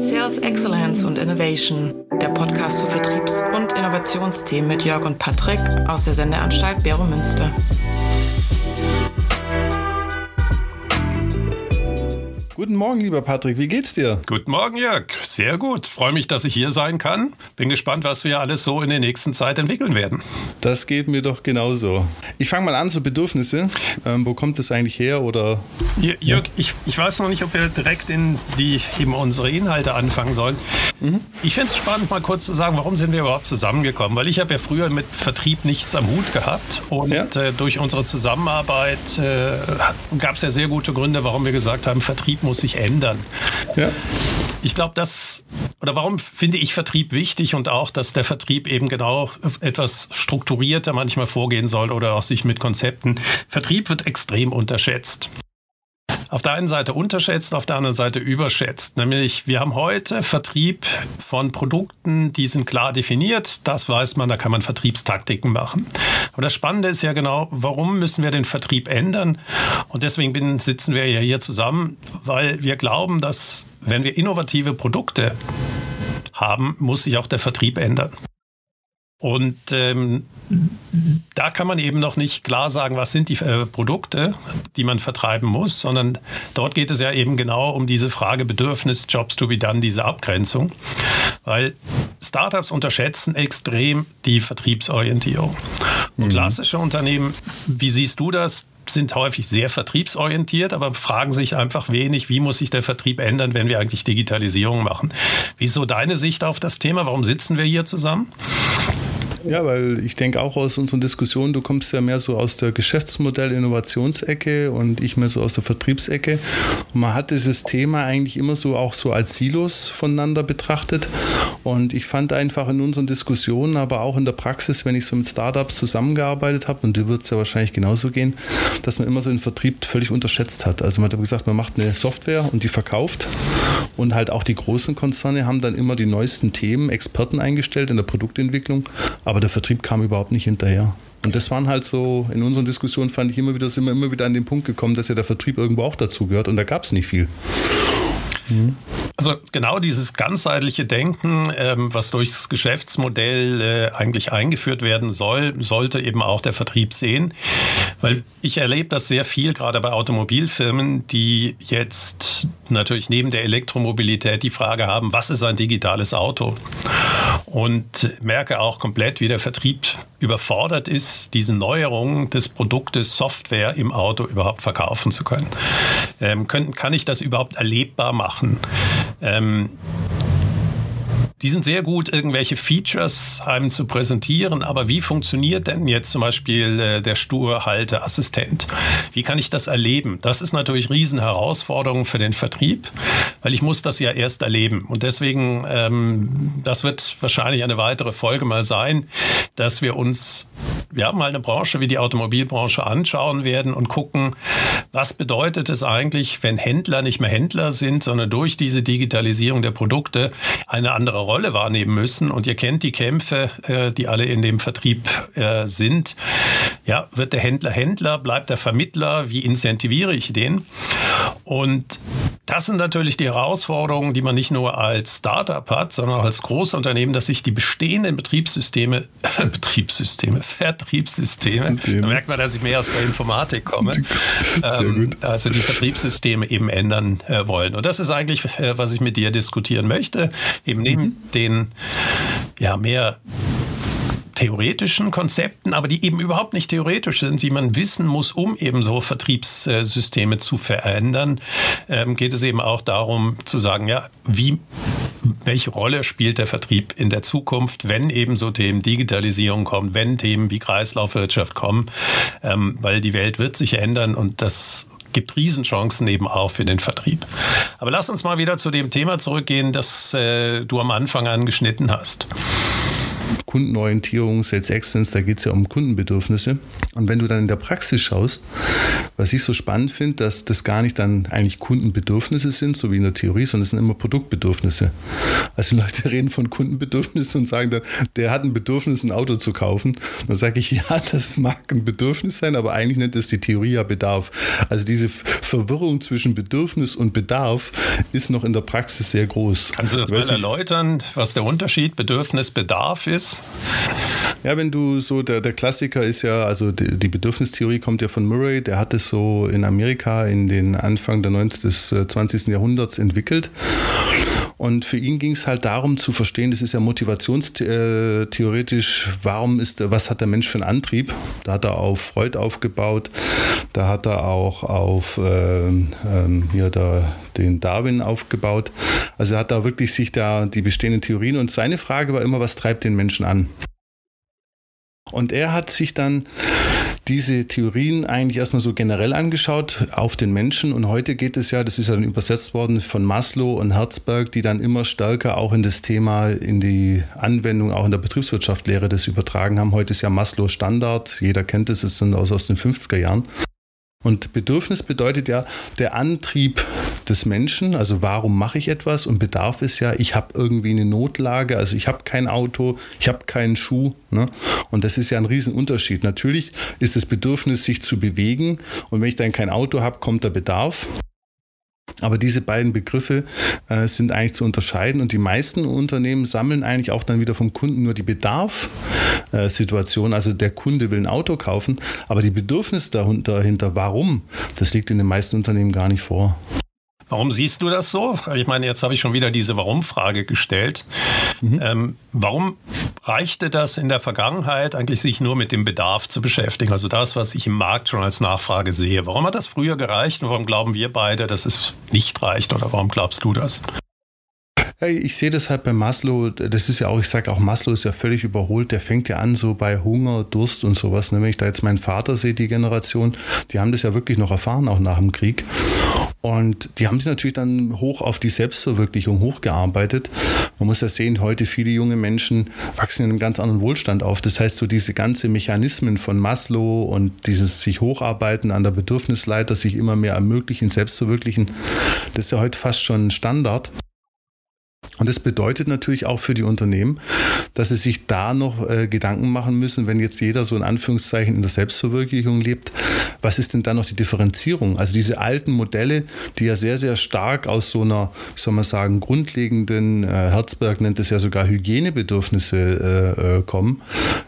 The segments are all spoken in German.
Sales Excellence und Innovation, der Podcast zu Vertriebs- und Innovationsthemen mit Jörg und Patrick aus der Sendeanstalt Bero Münster. Guten Morgen, lieber Patrick. Wie geht's dir? Guten Morgen, Jörg. Sehr gut. Freue mich, dass ich hier sein kann. Bin gespannt, was wir alles so in der nächsten Zeit entwickeln werden. Das geht mir doch genauso. Ich fange mal an, so Bedürfnisse. Ähm, wo kommt das eigentlich her? Oder? Jörg, ja. ich, ich weiß noch nicht, ob wir direkt in die eben unsere Inhalte anfangen sollen. Mhm. Ich finde es spannend, mal kurz zu sagen, warum sind wir überhaupt zusammengekommen? Weil ich habe ja früher mit Vertrieb nichts am Hut gehabt und ja. äh, durch unsere Zusammenarbeit äh, gab es ja sehr gute Gründe, warum wir gesagt haben, Vertrieb muss sich ändern. Ja. Ich glaube, das, oder warum finde ich Vertrieb wichtig und auch, dass der Vertrieb eben genau etwas strukturierter manchmal vorgehen soll oder auch sich mit Konzepten. Vertrieb wird extrem unterschätzt auf der einen Seite unterschätzt, auf der anderen Seite überschätzt. Nämlich, wir haben heute Vertrieb von Produkten, die sind klar definiert. Das weiß man, da kann man Vertriebstaktiken machen. Aber das Spannende ist ja genau, warum müssen wir den Vertrieb ändern? Und deswegen bin, sitzen wir ja hier zusammen, weil wir glauben, dass wenn wir innovative Produkte haben, muss sich auch der Vertrieb ändern. Und ähm, da kann man eben noch nicht klar sagen, was sind die äh, Produkte, die man vertreiben muss, sondern dort geht es ja eben genau um diese Frage Bedürfnis, Jobs to be done, diese Abgrenzung. Weil Startups unterschätzen extrem die Vertriebsorientierung. Und mhm. klassische Unternehmen, wie siehst du das? sind häufig sehr vertriebsorientiert, aber fragen sich einfach wenig, wie muss sich der Vertrieb ändern, wenn wir eigentlich Digitalisierung machen. Wieso deine Sicht auf das Thema? Warum sitzen wir hier zusammen? Ja, weil ich denke auch aus unseren Diskussionen, du kommst ja mehr so aus der Geschäftsmodell-Innovationsecke und ich mehr so aus der Vertriebsecke. Und man hat dieses Thema eigentlich immer so auch so als Silos voneinander betrachtet. Und ich fand einfach in unseren Diskussionen, aber auch in der Praxis, wenn ich so mit Startups zusammengearbeitet habe, und dir wird es ja wahrscheinlich genauso gehen, dass man immer so den Vertrieb völlig unterschätzt hat. Also man hat gesagt, man macht eine Software und die verkauft. Und halt auch die großen Konzerne haben dann immer die neuesten Themen, Experten eingestellt in der Produktentwicklung. Aber aber der Vertrieb kam überhaupt nicht hinterher. Und das waren halt so, in unseren Diskussionen fand ich immer wieder, sind wir immer wieder an den Punkt gekommen, dass ja der Vertrieb irgendwo auch dazu gehört und da gab es nicht viel. Mhm. Also genau dieses ganzheitliche Denken, ähm, was durchs Geschäftsmodell äh, eigentlich eingeführt werden soll, sollte eben auch der Vertrieb sehen. Weil ich erlebe das sehr viel, gerade bei Automobilfirmen, die jetzt natürlich neben der Elektromobilität die Frage haben, was ist ein digitales Auto? Und merke auch komplett, wie der Vertrieb überfordert ist, diese Neuerungen des Produktes Software im Auto überhaupt verkaufen zu können. Ähm, können kann ich das überhaupt erlebbar machen? Ähm, die sind sehr gut, irgendwelche Features einem zu präsentieren, aber wie funktioniert denn jetzt zum Beispiel äh, der Sturhalteassistent? Wie kann ich das erleben? Das ist natürlich riesen Herausforderung für den Vertrieb, weil ich muss das ja erst erleben. Und deswegen, ähm, das wird wahrscheinlich eine weitere Folge mal sein, dass wir uns wir haben mal eine Branche wie die Automobilbranche anschauen werden und gucken, was bedeutet es eigentlich, wenn Händler nicht mehr Händler sind, sondern durch diese Digitalisierung der Produkte eine andere Rolle wahrnehmen müssen. Und ihr kennt die Kämpfe, äh, die alle in dem Vertrieb äh, sind. Ja, wird der Händler Händler, bleibt der Vermittler? Wie incentiviere ich den? Und das sind natürlich die Herausforderungen, die man nicht nur als Startup hat, sondern auch als Großunternehmen, dass sich die bestehenden Betriebssysteme, Betriebssysteme, Vertriebssysteme, Systeme. da merkt man, dass ich mehr aus der Informatik komme, ähm, also die Vertriebssysteme eben ändern äh, wollen. Und das ist eigentlich, äh, was ich mit dir diskutieren möchte, eben neben mhm. Den ja, mehr theoretischen Konzepten, aber die eben überhaupt nicht theoretisch sind, die man wissen muss, um eben so Vertriebssysteme zu verändern, ähm, geht es eben auch darum zu sagen, ja, wie welche Rolle spielt der Vertrieb in der Zukunft, wenn eben so Themen Digitalisierung kommen, wenn Themen wie Kreislaufwirtschaft kommen, ähm, weil die Welt wird sich ändern und das gibt Riesenchancen eben auch für den Vertrieb. Aber lass uns mal wieder zu dem Thema zurückgehen, das äh, du am Anfang angeschnitten hast. Kundenorientierung, Sales Excellence, da geht es ja um Kundenbedürfnisse. Und wenn du dann in der Praxis schaust, was ich so spannend finde, dass das gar nicht dann eigentlich Kundenbedürfnisse sind, so wie in der Theorie, sondern es sind immer Produktbedürfnisse. Also Leute reden von Kundenbedürfnissen und sagen dann, der hat ein Bedürfnis, ein Auto zu kaufen. Dann sage ich, ja, das mag ein Bedürfnis sein, aber eigentlich nennt es die Theorie ja Bedarf. Also diese Verwirrung zwischen Bedürfnis und Bedarf ist noch in der Praxis sehr groß. Kannst du das mal erläutern, was der Unterschied Bedürfnis, Bedarf ist? Ja, wenn du so, der, der Klassiker ist ja, also die, die Bedürfnistheorie kommt ja von Murray, der hat es so in Amerika in den Anfang der 19, des 20. Äh, Jahrhunderts entwickelt. Und für ihn ging es halt darum zu verstehen, das ist ja motivationstheoretisch, warum ist, was hat der Mensch für einen Antrieb? Da hat er auf Freud aufgebaut, da hat er auch auf äh, äh, hier da, den Darwin aufgebaut. Also er hat da wirklich sich da die bestehenden Theorien und seine Frage war immer, was treibt den Menschen an? Und er hat sich dann diese Theorien eigentlich erstmal so generell angeschaut auf den Menschen und heute geht es ja, das ist ja dann übersetzt worden von Maslow und Herzberg, die dann immer stärker auch in das Thema, in die Anwendung auch in der Betriebswirtschaftslehre das übertragen haben. Heute ist ja Maslow Standard, jeder kennt es, ist dann aus, aus den 50er Jahren. Und Bedürfnis bedeutet ja der Antrieb des Menschen, also warum mache ich etwas? Und Bedarf ist ja, ich habe irgendwie eine Notlage, also ich habe kein Auto, ich habe keinen Schuh. Ne? Und das ist ja ein Riesenunterschied. Natürlich ist das Bedürfnis, sich zu bewegen. Und wenn ich dann kein Auto habe, kommt der Bedarf. Aber diese beiden Begriffe äh, sind eigentlich zu unterscheiden und die meisten Unternehmen sammeln eigentlich auch dann wieder vom Kunden nur die Bedarfsituation. Äh, also der Kunde will ein Auto kaufen, aber die Bedürfnisse dahinter, warum, das liegt in den meisten Unternehmen gar nicht vor. Warum siehst du das so? Ich meine, jetzt habe ich schon wieder diese Warum-Frage gestellt. Mhm. Ähm, warum reichte das in der Vergangenheit eigentlich, sich nur mit dem Bedarf zu beschäftigen? Also das, was ich im Markt schon als Nachfrage sehe. Warum hat das früher gereicht und warum glauben wir beide, dass es nicht reicht? Oder warum glaubst du das? Ja, ich sehe das halt bei Maslow, das ist ja auch, ich sage auch, Maslow ist ja völlig überholt, der fängt ja an so bei Hunger, Durst und sowas. Ne? Wenn ich da jetzt meinen Vater sehe, die Generation, die haben das ja wirklich noch erfahren, auch nach dem Krieg. Und die haben sich natürlich dann hoch auf die Selbstverwirklichung hochgearbeitet. Man muss ja sehen, heute viele junge Menschen wachsen in einem ganz anderen Wohlstand auf. Das heißt, so diese ganzen Mechanismen von Maslow und dieses sich hocharbeiten an der Bedürfnisleiter, sich immer mehr ermöglichen, selbstverwirklichen, das ist ja heute fast schon Standard. Und das bedeutet natürlich auch für die Unternehmen, dass sie sich da noch äh, Gedanken machen müssen, wenn jetzt jeder so in Anführungszeichen in der Selbstverwirklichung lebt, was ist denn dann noch die Differenzierung? Also diese alten Modelle, die ja sehr, sehr stark aus so einer, wie soll man sagen, grundlegenden, äh, Herzberg nennt es ja sogar Hygienebedürfnisse äh, äh, kommen,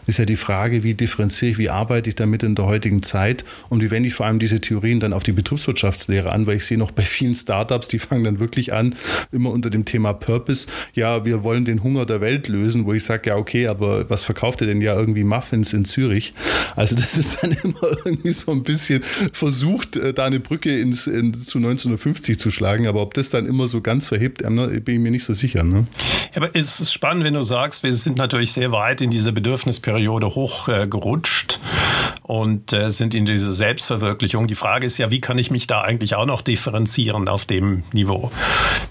ist ja die Frage, wie differenziere ich, wie arbeite ich damit in der heutigen Zeit und wie wende ich vor allem diese Theorien dann auf die Betriebswirtschaftslehre an, weil ich sehe noch bei vielen Startups, die fangen dann wirklich an, immer unter dem Thema Purpose, ja, wir wollen den Hunger der Welt lösen, wo ich sage, ja, okay, aber was verkauft ihr denn ja irgendwie Muffins in Zürich? Also das ist dann immer irgendwie so ein bisschen versucht, äh, da eine Brücke ins, in, zu 1950 zu schlagen, aber ob das dann immer so ganz verhebt, ähm, ne, bin ich mir nicht so sicher. Ne? Ja, aber es ist spannend, wenn du sagst, wir sind natürlich sehr weit in diese Bedürfnisperiode hochgerutscht und äh, sind in diese Selbstverwirklichung. Die Frage ist ja, wie kann ich mich da eigentlich auch noch differenzieren auf dem Niveau?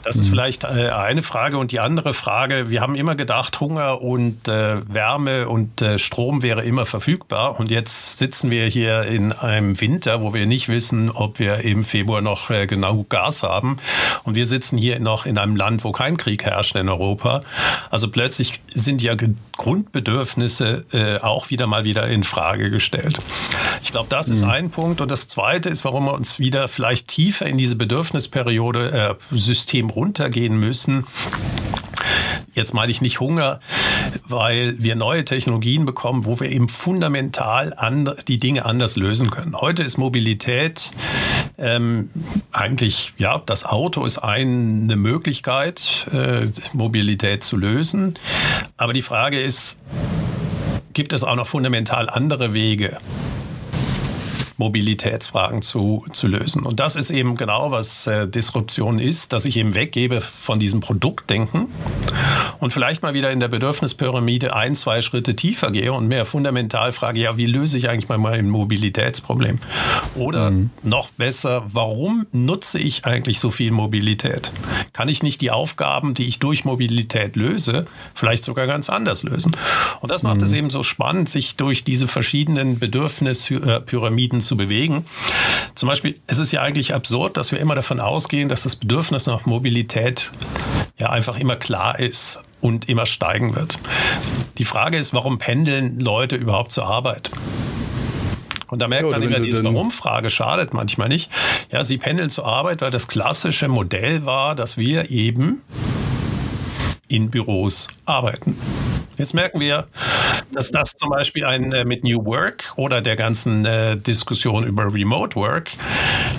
Das ist mhm. vielleicht äh, eine Frage. Und die andere Frage, wir haben immer gedacht, Hunger und äh, Wärme und äh, Strom wäre immer verfügbar. Und jetzt sitzen wir hier in einem Winter, wo wir nicht wissen, ob wir im Februar noch äh, genau Gas haben. Und wir sitzen hier noch in einem Land, wo kein Krieg herrscht in Europa. Also plötzlich sind ja Grundbedürfnisse äh, auch wieder mal wieder in Frage gestellt. Ich glaube, das mhm. ist ein Punkt. Und das Zweite ist, warum wir uns wieder vielleicht tiefer in diese Bedürfnisperiode äh, System runtergehen müssen. Jetzt meine ich nicht Hunger, weil wir neue Technologien bekommen, wo wir eben fundamental die Dinge anders lösen können. Heute ist Mobilität ähm, eigentlich, ja, das Auto ist eine Möglichkeit, äh, Mobilität zu lösen. Aber die Frage ist, gibt es auch noch fundamental andere Wege? Mobilitätsfragen zu, zu lösen. Und das ist eben genau, was äh, Disruption ist, dass ich eben weggebe von diesem Produktdenken und vielleicht mal wieder in der Bedürfnispyramide ein, zwei Schritte tiefer gehe und mehr fundamental frage, ja, wie löse ich eigentlich mal mein Mobilitätsproblem? Oder mhm. noch besser, warum nutze ich eigentlich so viel Mobilität? Kann ich nicht die Aufgaben, die ich durch Mobilität löse, vielleicht sogar ganz anders lösen? Und das macht mhm. es eben so spannend, sich durch diese verschiedenen Bedürfnispyramiden zu bewegen. Zum Beispiel, es ist ja eigentlich absurd, dass wir immer davon ausgehen, dass das Bedürfnis nach Mobilität ja einfach immer klar ist und immer steigen wird. Die Frage ist, warum pendeln Leute überhaupt zur Arbeit? Und da merkt ja, man immer, diese Warum-Frage schadet manchmal nicht. Ja, sie pendeln zur Arbeit, weil das klassische Modell war, dass wir eben in Büros arbeiten. Jetzt merken wir, dass das zum Beispiel ein, äh, mit New Work oder der ganzen äh, Diskussion über Remote Work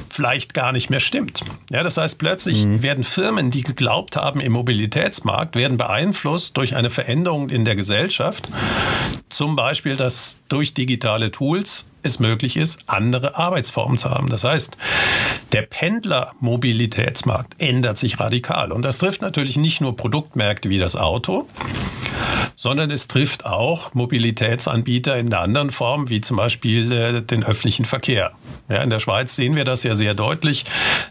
vielleicht gar nicht mehr stimmt. Ja, das heißt, plötzlich mhm. werden Firmen, die geglaubt haben im Mobilitätsmarkt, werden beeinflusst durch eine Veränderung in der Gesellschaft. Zum Beispiel, dass durch digitale Tools es möglich ist, andere Arbeitsformen zu haben. Das heißt, der Pendler-Mobilitätsmarkt ändert sich radikal. Und das trifft natürlich nicht nur Produktmärkte wie das Auto, sondern es trifft auch Mobilitätsanbieter in der anderen Form, wie zum Beispiel äh, den öffentlichen Verkehr. Ja, in der Schweiz sehen wir das ja sehr deutlich,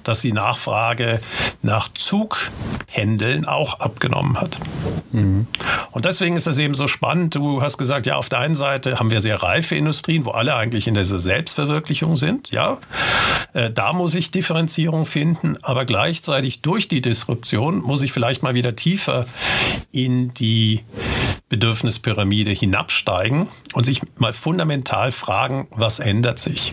dass die Nachfrage nach Zughändeln auch abgenommen hat. Mhm. Und deswegen ist es eben so spannend. Du hast gesagt, ja, auf der einen Seite haben wir sehr reife Industrien, wo alle eigentlich in dieser Selbstverwirklichung sind. Ja, äh, da muss ich Differenzierung finden, aber gleichzeitig durch die Disruption muss ich vielleicht mal wieder tiefer in die Bedürfnispyramide hinabsteigen und sich mal fundamental fragen, was ändert sich?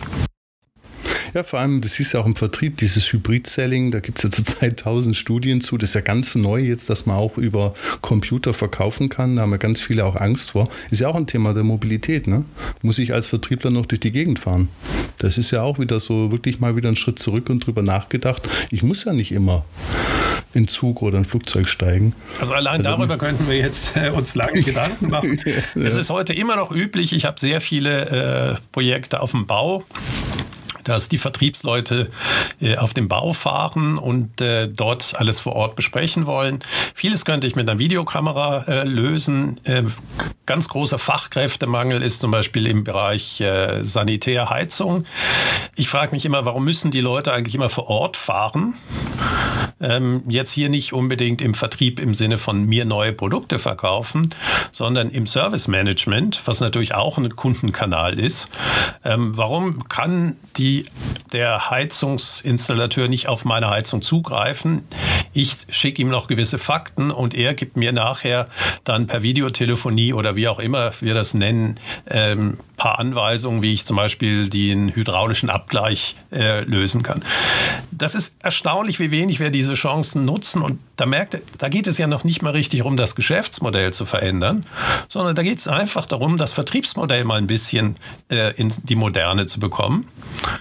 Ja, vor allem, das ist ja auch im Vertrieb, dieses Hybrid-Selling, da gibt es ja zurzeit tausend Studien zu. Das ist ja ganz neu jetzt, dass man auch über Computer verkaufen kann. Da haben ja ganz viele auch Angst vor. Ist ja auch ein Thema der Mobilität. Ne? Muss ich als Vertriebler noch durch die Gegend fahren? Das ist ja auch wieder so, wirklich mal wieder einen Schritt zurück und drüber nachgedacht. Ich muss ja nicht immer in Zug oder ein Flugzeug steigen. Also allein also, darüber könnten wir jetzt äh, uns lange Gedanken machen. ja. Es ist heute immer noch üblich. Ich habe sehr viele äh, Projekte auf dem Bau dass die Vertriebsleute äh, auf dem Bau fahren und äh, dort alles vor Ort besprechen wollen. Vieles könnte ich mit einer Videokamera äh, lösen. Äh, ganz großer Fachkräftemangel ist zum Beispiel im Bereich äh, Sanitärheizung. Ich frage mich immer, warum müssen die Leute eigentlich immer vor Ort fahren? Ähm, jetzt hier nicht unbedingt im Vertrieb im Sinne von mir neue Produkte verkaufen, sondern im Service Management, was natürlich auch ein Kundenkanal ist. Ähm, warum kann die der Heizungsinstallateur nicht auf meine Heizung zugreifen. Ich schicke ihm noch gewisse Fakten und er gibt mir nachher dann per Videotelefonie oder wie auch immer wir das nennen, ähm, paar Anweisungen, wie ich zum Beispiel den hydraulischen Abgleich äh, lösen kann. Das ist erstaunlich, wie wenig wir diese Chancen nutzen. Und da merkt, da geht es ja noch nicht mal richtig um das Geschäftsmodell zu verändern, sondern da geht es einfach darum, das Vertriebsmodell mal ein bisschen äh, in die Moderne zu bekommen.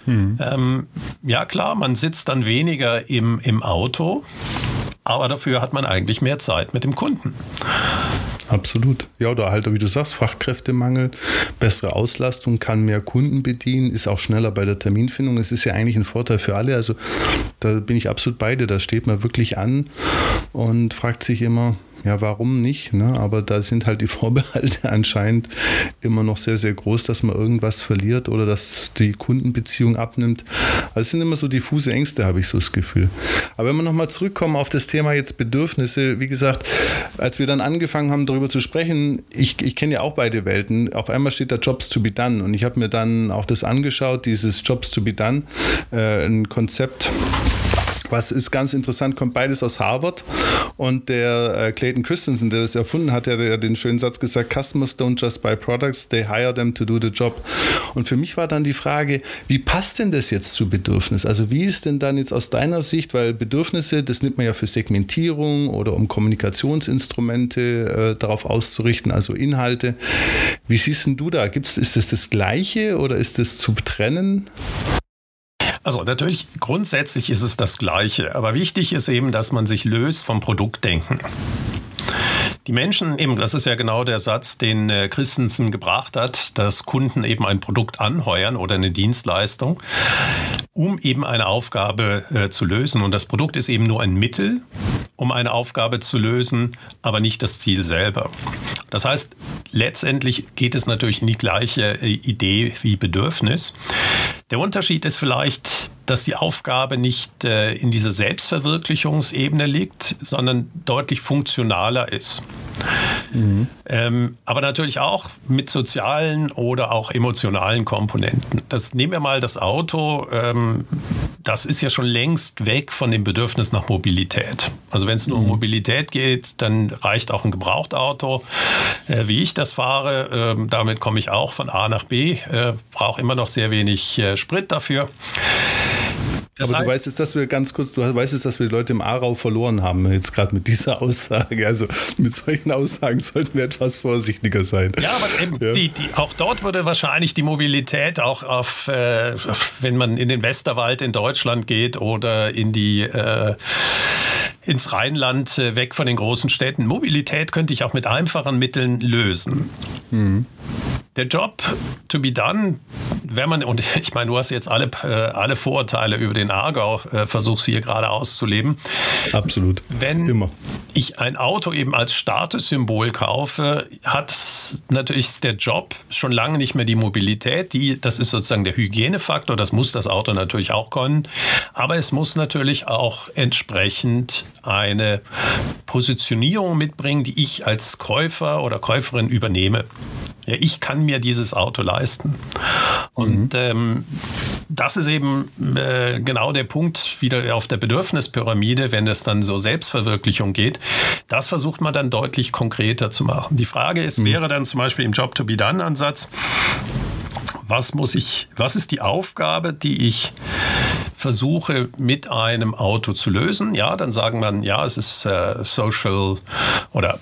Mhm. Ähm, ja klar, man sitzt dann weniger im, im Auto, aber dafür hat man eigentlich mehr Zeit mit dem Kunden. Absolut. Ja, oder halt, wie du sagst, Fachkräftemangel, bessere Auslastung, kann mehr Kunden bedienen, ist auch schneller bei der Terminfindung. Es ist ja eigentlich ein Vorteil für alle. Also da bin ich absolut beide. Da steht man wirklich an und fragt sich immer, ja, warum nicht? Ne? Aber da sind halt die Vorbehalte anscheinend immer noch sehr, sehr groß, dass man irgendwas verliert oder dass die Kundenbeziehung abnimmt. Also es sind immer so diffuse Ängste, habe ich so das Gefühl. Aber wenn wir nochmal zurückkommen auf das Thema jetzt Bedürfnisse, wie gesagt, als wir dann angefangen haben, darüber zu sprechen, ich, ich kenne ja auch beide Welten. Auf einmal steht da Jobs to be done und ich habe mir dann auch das angeschaut, dieses Jobs to be done, äh, ein Konzept was ist ganz interessant, kommt beides aus Harvard. Und der äh, Clayton Christensen, der das erfunden hat, der hat ja den schönen Satz gesagt, Customers don't just buy products, they hire them to do the job. Und für mich war dann die Frage, wie passt denn das jetzt zu Bedürfnis? Also wie ist denn dann jetzt aus deiner Sicht, weil Bedürfnisse, das nimmt man ja für Segmentierung oder um Kommunikationsinstrumente äh, darauf auszurichten, also Inhalte. Wie siehst denn du da? Gibt's, ist das das Gleiche oder ist das zu trennen? Also natürlich, grundsätzlich ist es das Gleiche, aber wichtig ist eben, dass man sich löst vom Produktdenken. Die Menschen, eben, das ist ja genau der Satz, den äh, Christensen gebracht hat, dass Kunden eben ein Produkt anheuern oder eine Dienstleistung, um eben eine Aufgabe äh, zu lösen. Und das Produkt ist eben nur ein Mittel, um eine Aufgabe zu lösen, aber nicht das Ziel selber. Das heißt, letztendlich geht es natürlich in die gleiche äh, Idee wie Bedürfnis. Der Unterschied ist vielleicht, dass die Aufgabe nicht äh, in dieser Selbstverwirklichungsebene liegt, sondern deutlich funktionaler ist. Mhm. Ähm, aber natürlich auch mit sozialen oder auch emotionalen Komponenten. Das nehmen wir mal das Auto. Ähm, das ist ja schon längst weg von dem Bedürfnis nach Mobilität. Also wenn es nur um mhm. Mobilität geht, dann reicht auch ein Gebrauchtauto, äh, wie ich das fahre. Äh, damit komme ich auch von A nach B, äh, brauche immer noch sehr wenig äh, Sprit dafür. Das Aber heißt, du weißt jetzt, dass wir ganz kurz, du weißt jetzt, dass wir die Leute im Aarau verloren haben, jetzt gerade mit dieser Aussage. Also mit solchen Aussagen sollten wir etwas vorsichtiger sein. Ja, aber eben ja. Die, die, auch dort würde wahrscheinlich die Mobilität auch auf, äh, wenn man in den Westerwald in Deutschland geht oder in die äh, ins Rheinland, äh, weg von den großen Städten. Mobilität könnte ich auch mit einfachen Mitteln lösen. Mhm. Der Job to be done, wenn man, und ich meine, du hast jetzt alle, äh, alle Vorurteile über den Aargau, äh, versuchst hier gerade auszuleben. Absolut. Wenn Immer. ich ein Auto eben als Statussymbol kaufe, hat natürlich der Job schon lange nicht mehr die Mobilität. Die, das ist sozusagen der Hygienefaktor, das muss das Auto natürlich auch können. Aber es muss natürlich auch entsprechend eine Positionierung mitbringen, die ich als Käufer oder Käuferin übernehme. Ja, ich kann mir dieses Auto leisten. Und mhm. ähm, das ist eben äh, genau der Punkt wieder auf der Bedürfnispyramide, wenn es dann so Selbstverwirklichung geht. Das versucht man dann deutlich konkreter zu machen. Die Frage ist, mhm. wäre dann zum Beispiel im Job-to-be-done-Ansatz, was muss ich, was ist die Aufgabe, die ich versuche mit einem Auto zu lösen? Ja, dann sagen man, ja, es ist äh, Social oder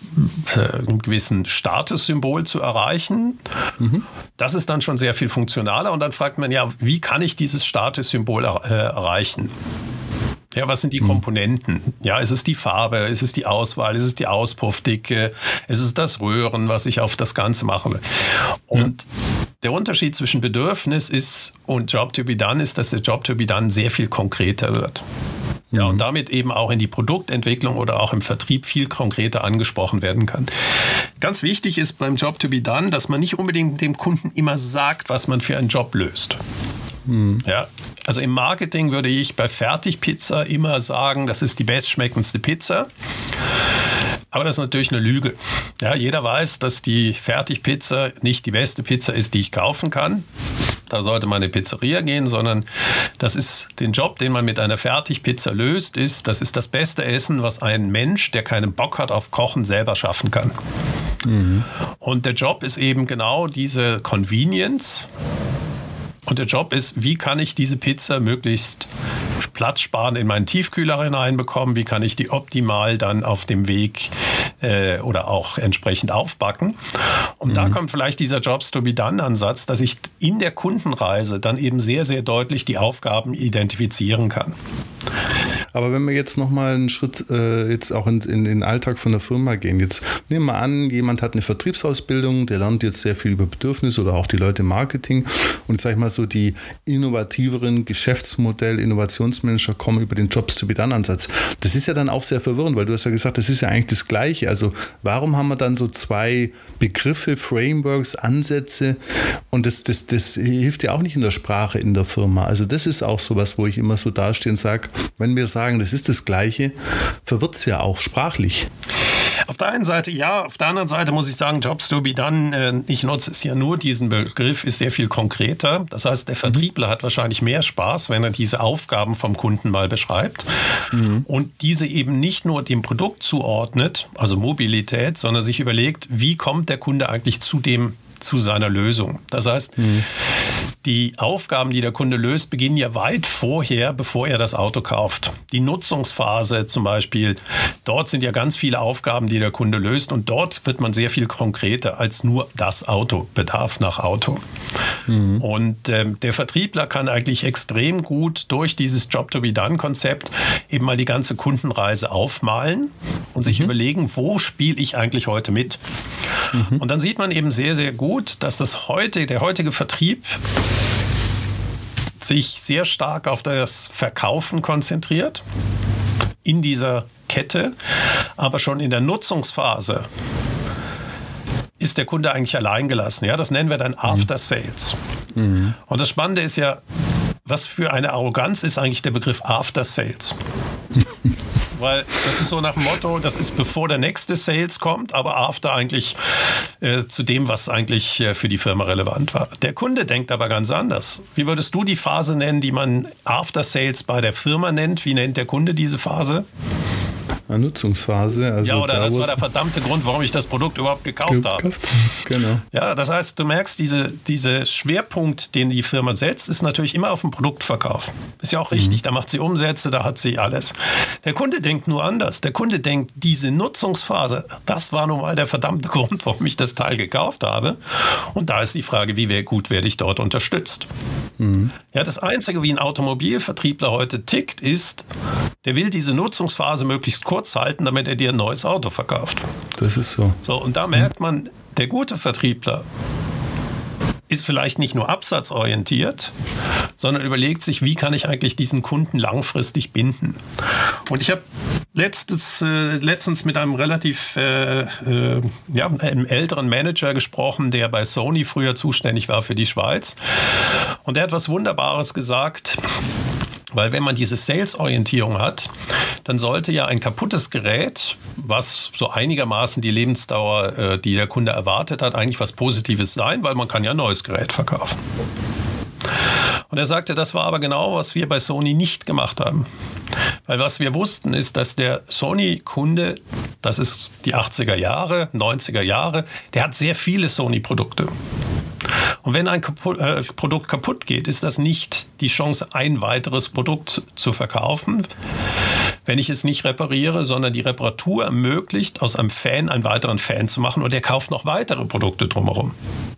äh, einen gewissen Statussymbol zu erreichen. Mhm. Das ist dann schon sehr viel funktionaler und dann fragt man ja, wie kann ich dieses Statussymbol er, äh, erreichen? Ja, was sind die hm. Komponenten? Ja, ist es die Farbe, ist es die Auswahl, ist es die Auspuffdicke, ist es das Röhren, was ich auf das Ganze mache? Und der Unterschied zwischen Bedürfnis ist und Job to be done ist, dass der Job to be done sehr viel konkreter wird. Ja, und mhm. damit eben auch in die Produktentwicklung oder auch im Vertrieb viel konkreter angesprochen werden kann. Ganz wichtig ist beim Job to be done, dass man nicht unbedingt dem Kunden immer sagt, was man für einen Job löst. Mhm. Ja, also im Marketing würde ich bei Fertigpizza immer sagen, das ist die bestschmeckendste Pizza. Aber das ist natürlich eine Lüge. Ja, jeder weiß, dass die Fertigpizza nicht die beste Pizza ist, die ich kaufen kann. Da sollte man in eine Pizzeria gehen, sondern das ist den Job, den man mit einer Fertigpizza löst, ist, das ist das beste Essen, was ein Mensch, der keinen Bock hat auf Kochen, selber schaffen kann. Mhm. Und der Job ist eben genau diese Convenience, und der Job ist, wie kann ich diese Pizza möglichst platzsparend in meinen Tiefkühler hineinbekommen? Wie kann ich die optimal dann auf dem Weg äh, oder auch entsprechend aufbacken? Und mhm. da kommt vielleicht dieser Jobs to be done Ansatz, dass ich in der Kundenreise dann eben sehr, sehr deutlich die Aufgaben identifizieren kann. Aber wenn wir jetzt nochmal einen Schritt äh, jetzt auch in, in, den Alltag von der Firma gehen, jetzt nehmen wir an, jemand hat eine Vertriebsausbildung, der lernt jetzt sehr viel über Bedürfnisse oder auch die Leute im Marketing und sag ich mal so die innovativeren Geschäftsmodell, Innovationsmanager kommen über den Jobs to be done Ansatz. Das ist ja dann auch sehr verwirrend, weil du hast ja gesagt, das ist ja eigentlich das Gleiche. Also warum haben wir dann so zwei Begriffe, Frameworks, Ansätze und das, das, das hilft ja auch nicht in der Sprache in der Firma. Also das ist auch so was, wo ich immer so dastehe und sage, wenn wir sagen, das ist das Gleiche, verwirrt es ja auch sprachlich. Auf der einen Seite ja, auf der anderen Seite muss ich sagen, Jobs to be done, äh, ich nutze es ja nur, diesen Begriff ist sehr viel konkreter. Das heißt, der Vertriebler mhm. hat wahrscheinlich mehr Spaß, wenn er diese Aufgaben vom Kunden mal beschreibt mhm. und diese eben nicht nur dem Produkt zuordnet, also Mobilität, sondern sich überlegt, wie kommt der Kunde eigentlich zu dem zu seiner Lösung. Das heißt, mhm. die Aufgaben, die der Kunde löst, beginnen ja weit vorher, bevor er das Auto kauft. Die Nutzungsphase zum Beispiel, dort sind ja ganz viele Aufgaben, die der Kunde löst und dort wird man sehr viel konkreter als nur das Auto, Bedarf nach Auto. Mhm. Und ähm, der Vertriebler kann eigentlich extrem gut durch dieses Job-to-be-done-Konzept eben mal die ganze Kundenreise aufmalen und sich mhm. überlegen, wo spiele ich eigentlich heute mit? Mhm. Und dann sieht man eben sehr, sehr gut, dass das heute, der heutige Vertrieb sich sehr stark auf das Verkaufen konzentriert in dieser Kette, aber schon in der Nutzungsphase ist der Kunde eigentlich allein gelassen. Ja, das nennen wir dann After Sales. Mhm. Und das Spannende ist ja, was für eine Arroganz ist eigentlich der Begriff After Sales? Weil das ist so nach dem Motto, das ist bevor der nächste Sales kommt, aber after eigentlich äh, zu dem, was eigentlich äh, für die Firma relevant war. Der Kunde denkt aber ganz anders. Wie würdest du die Phase nennen, die man After Sales bei der Firma nennt? Wie nennt der Kunde diese Phase? Nutzungsphase. Also ja, oder das war der verdammte Grund, warum ich das Produkt überhaupt gekauft, gekauft habe. Genau. Ja, das heißt, du merkst, diese, diese Schwerpunkt, den die Firma setzt, ist natürlich immer auf dem Produktverkauf. Ist ja auch richtig, mhm. da macht sie Umsätze, da hat sie alles. Der Kunde denkt nur anders. Der Kunde denkt, diese Nutzungsphase, das war nun mal der verdammte Grund, warum ich das Teil gekauft habe. Und da ist die Frage, wie gut werde ich dort unterstützt. Mhm. Ja, das Einzige, wie ein Automobilvertriebler heute tickt, ist, der will diese Nutzungsphase möglichst kurz halten, damit er dir ein neues Auto verkauft. Das ist so. So, und da merkt man, der gute Vertriebler ist vielleicht nicht nur absatzorientiert, sondern überlegt sich, wie kann ich eigentlich diesen Kunden langfristig binden. Und ich habe letztes, äh, letztens mit einem relativ äh, äh, ja, einem älteren Manager gesprochen, der bei Sony früher zuständig war für die Schweiz. Und der hat was Wunderbares gesagt. Weil wenn man diese Sales-Orientierung hat, dann sollte ja ein kaputtes Gerät, was so einigermaßen die Lebensdauer, äh, die der Kunde erwartet hat, eigentlich was Positives sein, weil man kann ja ein neues Gerät verkaufen. Und er sagte, das war aber genau, was wir bei Sony nicht gemacht haben. Weil was wir wussten, ist, dass der Sony-Kunde, das ist die 80er Jahre, 90er Jahre, der hat sehr viele Sony-Produkte. Und wenn ein Kapu äh, Produkt kaputt geht, ist das nicht die Chance, ein weiteres Produkt zu verkaufen, wenn ich es nicht repariere, sondern die Reparatur ermöglicht, aus einem Fan einen weiteren Fan zu machen und er kauft noch weitere Produkte drumherum.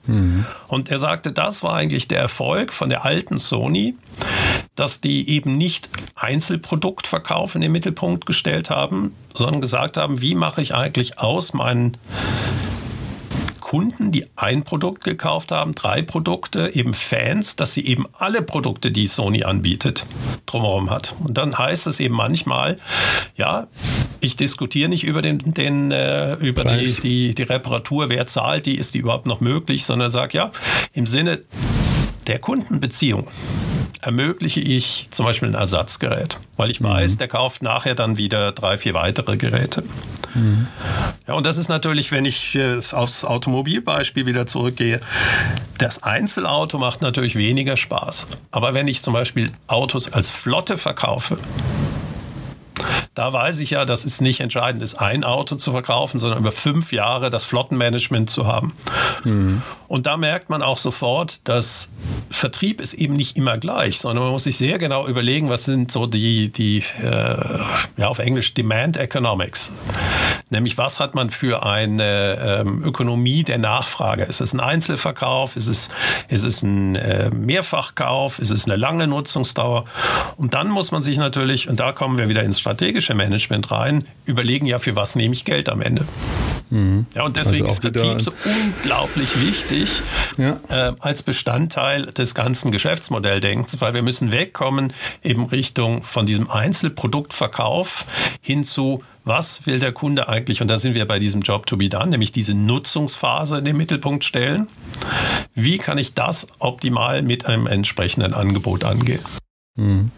Mhm. Und er sagte, das war eigentlich der Erfolg von der alten Sony, dass die eben nicht Einzelproduktverkauf in den Mittelpunkt gestellt haben, sondern gesagt haben, wie mache ich eigentlich aus meinen Kunden, die ein Produkt gekauft haben, drei Produkte, eben Fans, dass sie eben alle Produkte, die Sony anbietet, drumherum hat. Und dann heißt es eben manchmal, ja, ich diskutiere nicht über den, den äh, über die, die, die Reparatur, wer zahlt die, ist die überhaupt noch möglich, sondern sage, ja, im Sinne der Kundenbeziehung ermögliche ich zum Beispiel ein Ersatzgerät, weil ich mhm. weiß, der kauft nachher dann wieder drei, vier weitere Geräte. Ja, und das ist natürlich, wenn ich aufs Automobilbeispiel wieder zurückgehe, das Einzelauto macht natürlich weniger Spaß. Aber wenn ich zum Beispiel Autos als Flotte verkaufe, da weiß ich ja, dass es nicht entscheidend ist, ein Auto zu verkaufen, sondern über fünf Jahre das Flottenmanagement zu haben. Mhm. Und da merkt man auch sofort, dass Vertrieb ist eben nicht immer gleich, sondern man muss sich sehr genau überlegen, was sind so die, die äh, ja auf Englisch Demand Economics. Nämlich, was hat man für eine ähm, Ökonomie der Nachfrage? Ist es ein Einzelverkauf? Ist es, ist es ein äh, Mehrfachkauf? Ist es eine lange Nutzungsdauer? Und dann muss man sich natürlich, und da kommen wir wieder ins strategische Management rein, überlegen, ja, für was nehme ich Geld am Ende? Mhm. Ja, und deswegen also ist Vertrieb so unglaublich wichtig ja. äh, als Bestandteil des ganzen Geschäftsmodelldenkens, weil wir müssen wegkommen eben Richtung von diesem Einzelproduktverkauf hin zu was will der Kunde eigentlich, und da sind wir bei diesem Job to be done, nämlich diese Nutzungsphase in den Mittelpunkt stellen. Wie kann ich das optimal mit einem entsprechenden Angebot angehen? Mhm.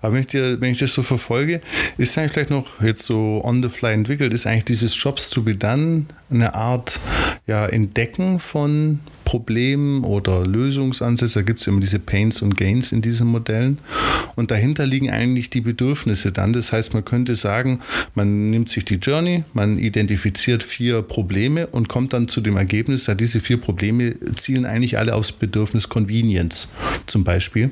Aber wenn ich, dir, wenn ich das so verfolge, ist eigentlich vielleicht noch jetzt so on the fly entwickelt, ist eigentlich dieses Jobs to be done eine Art ja, Entdecken von Problemen oder Lösungsansätze. Da gibt es immer diese Pains und Gains in diesen Modellen. Und dahinter liegen eigentlich die Bedürfnisse dann. Das heißt, man könnte sagen, man nimmt sich die Journey, man identifiziert vier Probleme und kommt dann zu dem Ergebnis, dass diese vier Probleme zielen eigentlich alle aufs Bedürfnis Convenience zum Beispiel.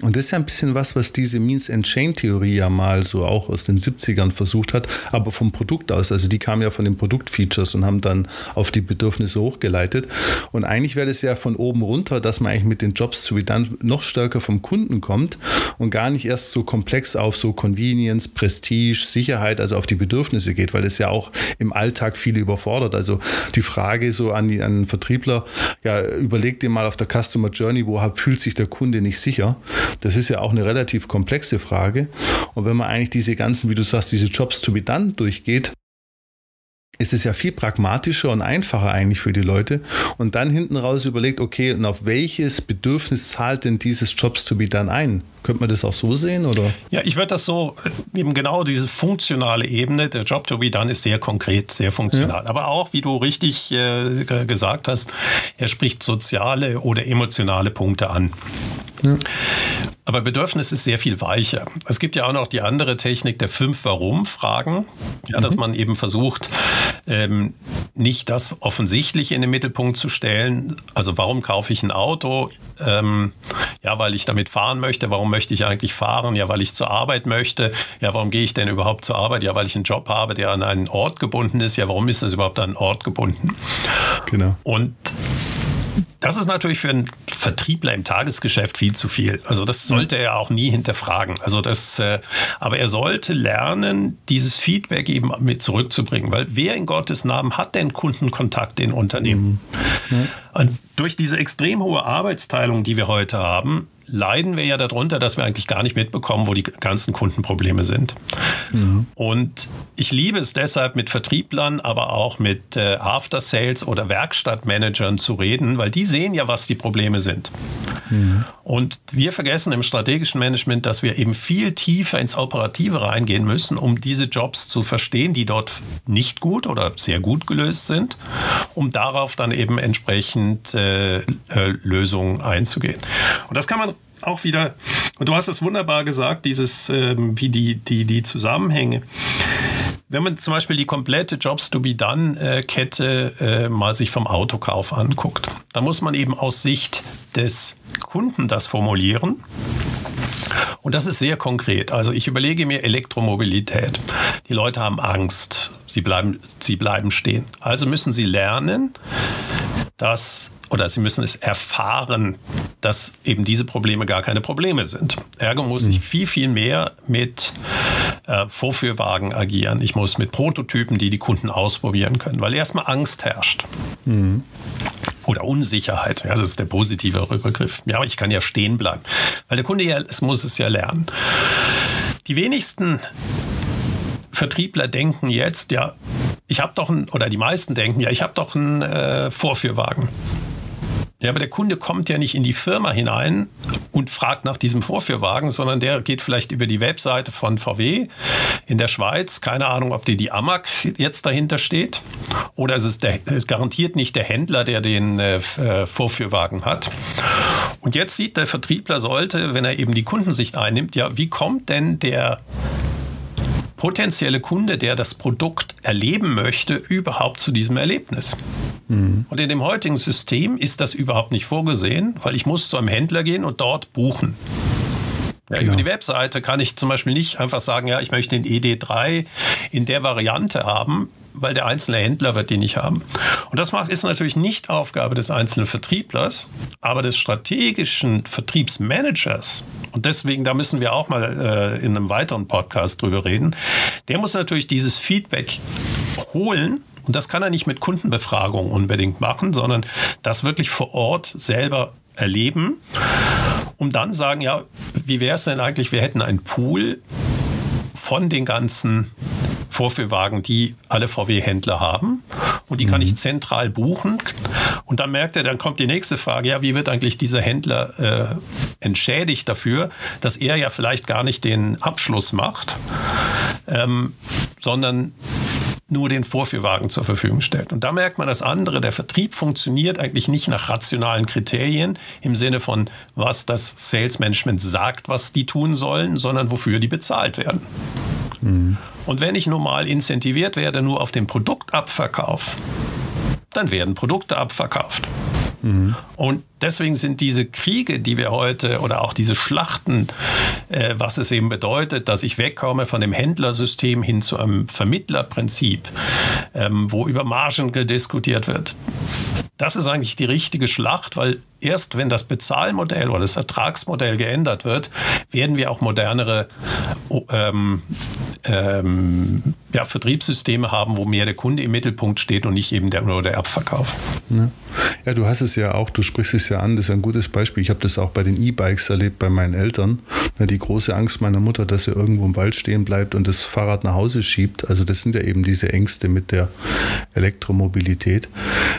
Und das ist ja ein bisschen was, was diese Means and Chain Theorie ja mal so auch aus den 70ern versucht hat, aber vom Produkt aus. Also die kamen ja von den Produktfeatures und haben dann auf die Bedürfnisse hochgeleitet. Und eigentlich wäre das ja von oben runter, dass man eigentlich mit den Jobs zu wie dann noch stärker vom Kunden kommt und gar nicht erst so komplex auf so Convenience, Prestige, Sicherheit, also auf die Bedürfnisse geht, weil das ja auch im Alltag viele überfordert. Also die Frage so an, die, an den Vertriebler, ja, überleg dir mal auf der Customer Journey, wo fühlt sich der Kunde nicht sicher. Das ist ja auch eine relativ komplexe Frage. Und wenn man eigentlich diese ganzen, wie du sagst, diese Jobs to be done durchgeht, ist es ja viel pragmatischer und einfacher eigentlich für die Leute und dann hinten raus überlegt, okay, und auf welches Bedürfnis zahlt denn dieses Jobs to be done ein? Könnte man das auch so sehen oder? Ja, ich würde das so eben genau diese funktionale Ebene, der Job to be done ist sehr konkret, sehr funktional, ja. aber auch, wie du richtig äh, gesagt hast, er spricht soziale oder emotionale Punkte an. Ja. Aber Bedürfnis ist sehr viel weicher. Es gibt ja auch noch die andere Technik der fünf Warum-Fragen, ja, dass mhm. man eben versucht, ähm, nicht das Offensichtliche in den Mittelpunkt zu stellen. Also warum kaufe ich ein Auto? Ähm, ja, weil ich damit fahren möchte. Warum möchte ich eigentlich fahren? Ja, weil ich zur Arbeit möchte. Ja, warum gehe ich denn überhaupt zur Arbeit? Ja, weil ich einen Job habe, der an einen Ort gebunden ist. Ja, warum ist das überhaupt an einen Ort gebunden? Genau. Und das ist natürlich für einen Vertriebler im Tagesgeschäft viel zu viel. Also das sollte er auch nie hinterfragen. Also das, äh, aber er sollte lernen, dieses Feedback eben mit zurückzubringen, weil wer in Gottes Namen hat denn Kundenkontakt in Unternehmen? Mhm. Und durch diese extrem hohe Arbeitsteilung, die wir heute haben, leiden wir ja darunter, dass wir eigentlich gar nicht mitbekommen, wo die ganzen Kundenprobleme sind. Mhm. Und ich liebe es deshalb, mit Vertrieblern, aber auch mit äh, After Sales oder Werkstattmanagern zu reden, weil die sehen ja, was die Probleme sind. Mhm. Und wir vergessen im strategischen Management, dass wir eben viel tiefer ins Operative reingehen müssen, um diese Jobs zu verstehen, die dort nicht gut oder sehr gut gelöst sind, um darauf dann eben entsprechend äh, äh, Lösungen einzugehen. Und das kann man auch wieder, und du hast es wunderbar gesagt, dieses, ähm, wie die, die, die Zusammenhänge. Wenn man zum Beispiel die komplette Jobs to be done äh, Kette äh, mal sich vom Autokauf anguckt, dann muss man eben aus Sicht des Kunden das formulieren. Und das ist sehr konkret. Also ich überlege mir Elektromobilität. Die Leute haben Angst. Sie bleiben, sie bleiben stehen. Also müssen sie lernen, dass oder sie müssen es erfahren, dass eben diese Probleme gar keine Probleme sind. Ergo muss ich hm. viel, viel mehr mit äh, Vorführwagen agieren. Ich muss mit Prototypen, die die Kunden ausprobieren können, weil erstmal Angst herrscht. Mhm. Oder Unsicherheit, ja, das ist der positive Begriff. Ja, aber ich kann ja stehen bleiben, weil der Kunde ja, es muss es ja lernen. Die wenigsten Vertriebler denken jetzt, ja, ich habe doch ein, oder die meisten denken, ja, ich habe doch einen äh, Vorführwagen. Ja, aber der Kunde kommt ja nicht in die Firma hinein und fragt nach diesem Vorführwagen, sondern der geht vielleicht über die Webseite von VW in der Schweiz. Keine Ahnung, ob die die Amag jetzt dahinter steht. Oder es ist der, garantiert nicht der Händler, der den äh, äh, Vorführwagen hat. Und jetzt sieht der Vertriebler sollte, wenn er eben die Kundensicht einnimmt, ja, wie kommt denn der potenzielle Kunde, der das Produkt erleben möchte, überhaupt zu diesem Erlebnis. Mhm. Und in dem heutigen System ist das überhaupt nicht vorgesehen, weil ich muss zu einem Händler gehen und dort buchen. Ja, genau. Über die Webseite kann ich zum Beispiel nicht einfach sagen, ja, ich möchte den ED3 in der Variante haben, weil der einzelne Händler wird die nicht haben. Und das ist natürlich nicht Aufgabe des einzelnen Vertrieblers, aber des strategischen Vertriebsmanagers. Und deswegen, da müssen wir auch mal äh, in einem weiteren Podcast drüber reden. Der muss natürlich dieses Feedback holen und das kann er nicht mit Kundenbefragung unbedingt machen, sondern das wirklich vor Ort selber erleben, um dann sagen, ja, wie wäre es denn eigentlich, wir hätten einen Pool von den ganzen Vorführwagen, die alle VW-Händler haben. Und die kann ich mhm. zentral buchen. Und dann merkt er, dann kommt die nächste Frage, ja, wie wird eigentlich dieser Händler äh, entschädigt dafür, dass er ja vielleicht gar nicht den Abschluss macht, ähm, sondern nur den Vorführwagen zur Verfügung stellt. Und da merkt man das andere, der Vertrieb funktioniert eigentlich nicht nach rationalen Kriterien im Sinne von, was das Sales Management sagt, was die tun sollen, sondern wofür die bezahlt werden. Mhm. Und wenn ich nun mal incentiviert werde nur auf den Produktabverkauf, dann werden Produkte abverkauft. Mhm. Und deswegen sind diese Kriege, die wir heute oder auch diese Schlachten, äh, was es eben bedeutet, dass ich wegkomme von dem Händlersystem hin zu einem Vermittlerprinzip, ähm, wo über Margen diskutiert wird. Das ist eigentlich die richtige Schlacht, weil erst wenn das Bezahlmodell oder das Ertragsmodell geändert wird, werden wir auch modernere ähm, ähm, ja, Vertriebssysteme haben, wo mehr der Kunde im Mittelpunkt steht und nicht eben der, nur der Abverkauf. Ja. ja. du hast es ja auch, du sprichst es ja an, das ist ein gutes Beispiel. Ich habe das auch bei den E-Bikes erlebt, bei meinen Eltern. Die große Angst meiner Mutter, dass sie irgendwo im Wald stehen bleibt und das Fahrrad nach Hause schiebt. Also das sind ja eben diese Ängste mit der Elektromobilität.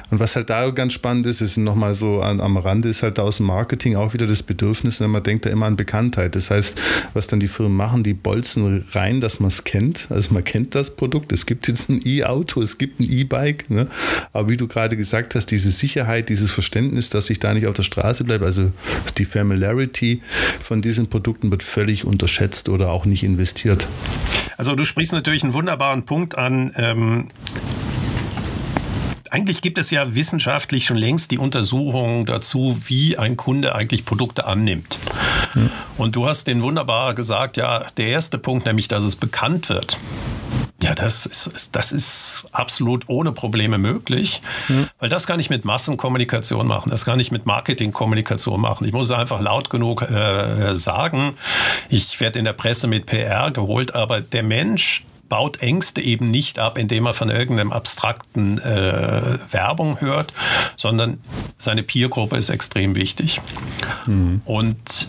Und was halt da ganz spannend ist, ist nochmal so an, am Rande, ist halt aus dem Marketing auch wieder das Bedürfnis, ne, man denkt da immer an Bekanntheit. Das heißt, was dann die Firmen machen, die bolzen rein, dass man es kennt. Also man kennt das Produkt. Es gibt jetzt ein E-Auto, es gibt ein E-Bike. Ne? Aber wie du gerade gesagt hast, diese Sicherheit, dieses Verständnis, dass ich da nicht auf der Straße bleibe, also die Familiarity von diesen Produkten wird völlig unterschätzt oder auch nicht investiert. Also du sprichst natürlich einen wunderbaren Punkt an. Ähm eigentlich gibt es ja wissenschaftlich schon längst die Untersuchungen dazu, wie ein Kunde eigentlich Produkte annimmt. Hm. Und du hast den wunderbar gesagt, ja, der erste Punkt, nämlich, dass es bekannt wird. Ja, das ist, das ist absolut ohne Probleme möglich, mhm. weil das kann ich mit Massenkommunikation machen, das kann ich mit Marketingkommunikation machen. Ich muss einfach laut genug äh, sagen, ich werde in der Presse mit PR geholt, aber der Mensch baut Ängste eben nicht ab, indem er von irgendeinem abstrakten äh, Werbung hört, sondern seine Peergruppe ist extrem wichtig. Mhm. Und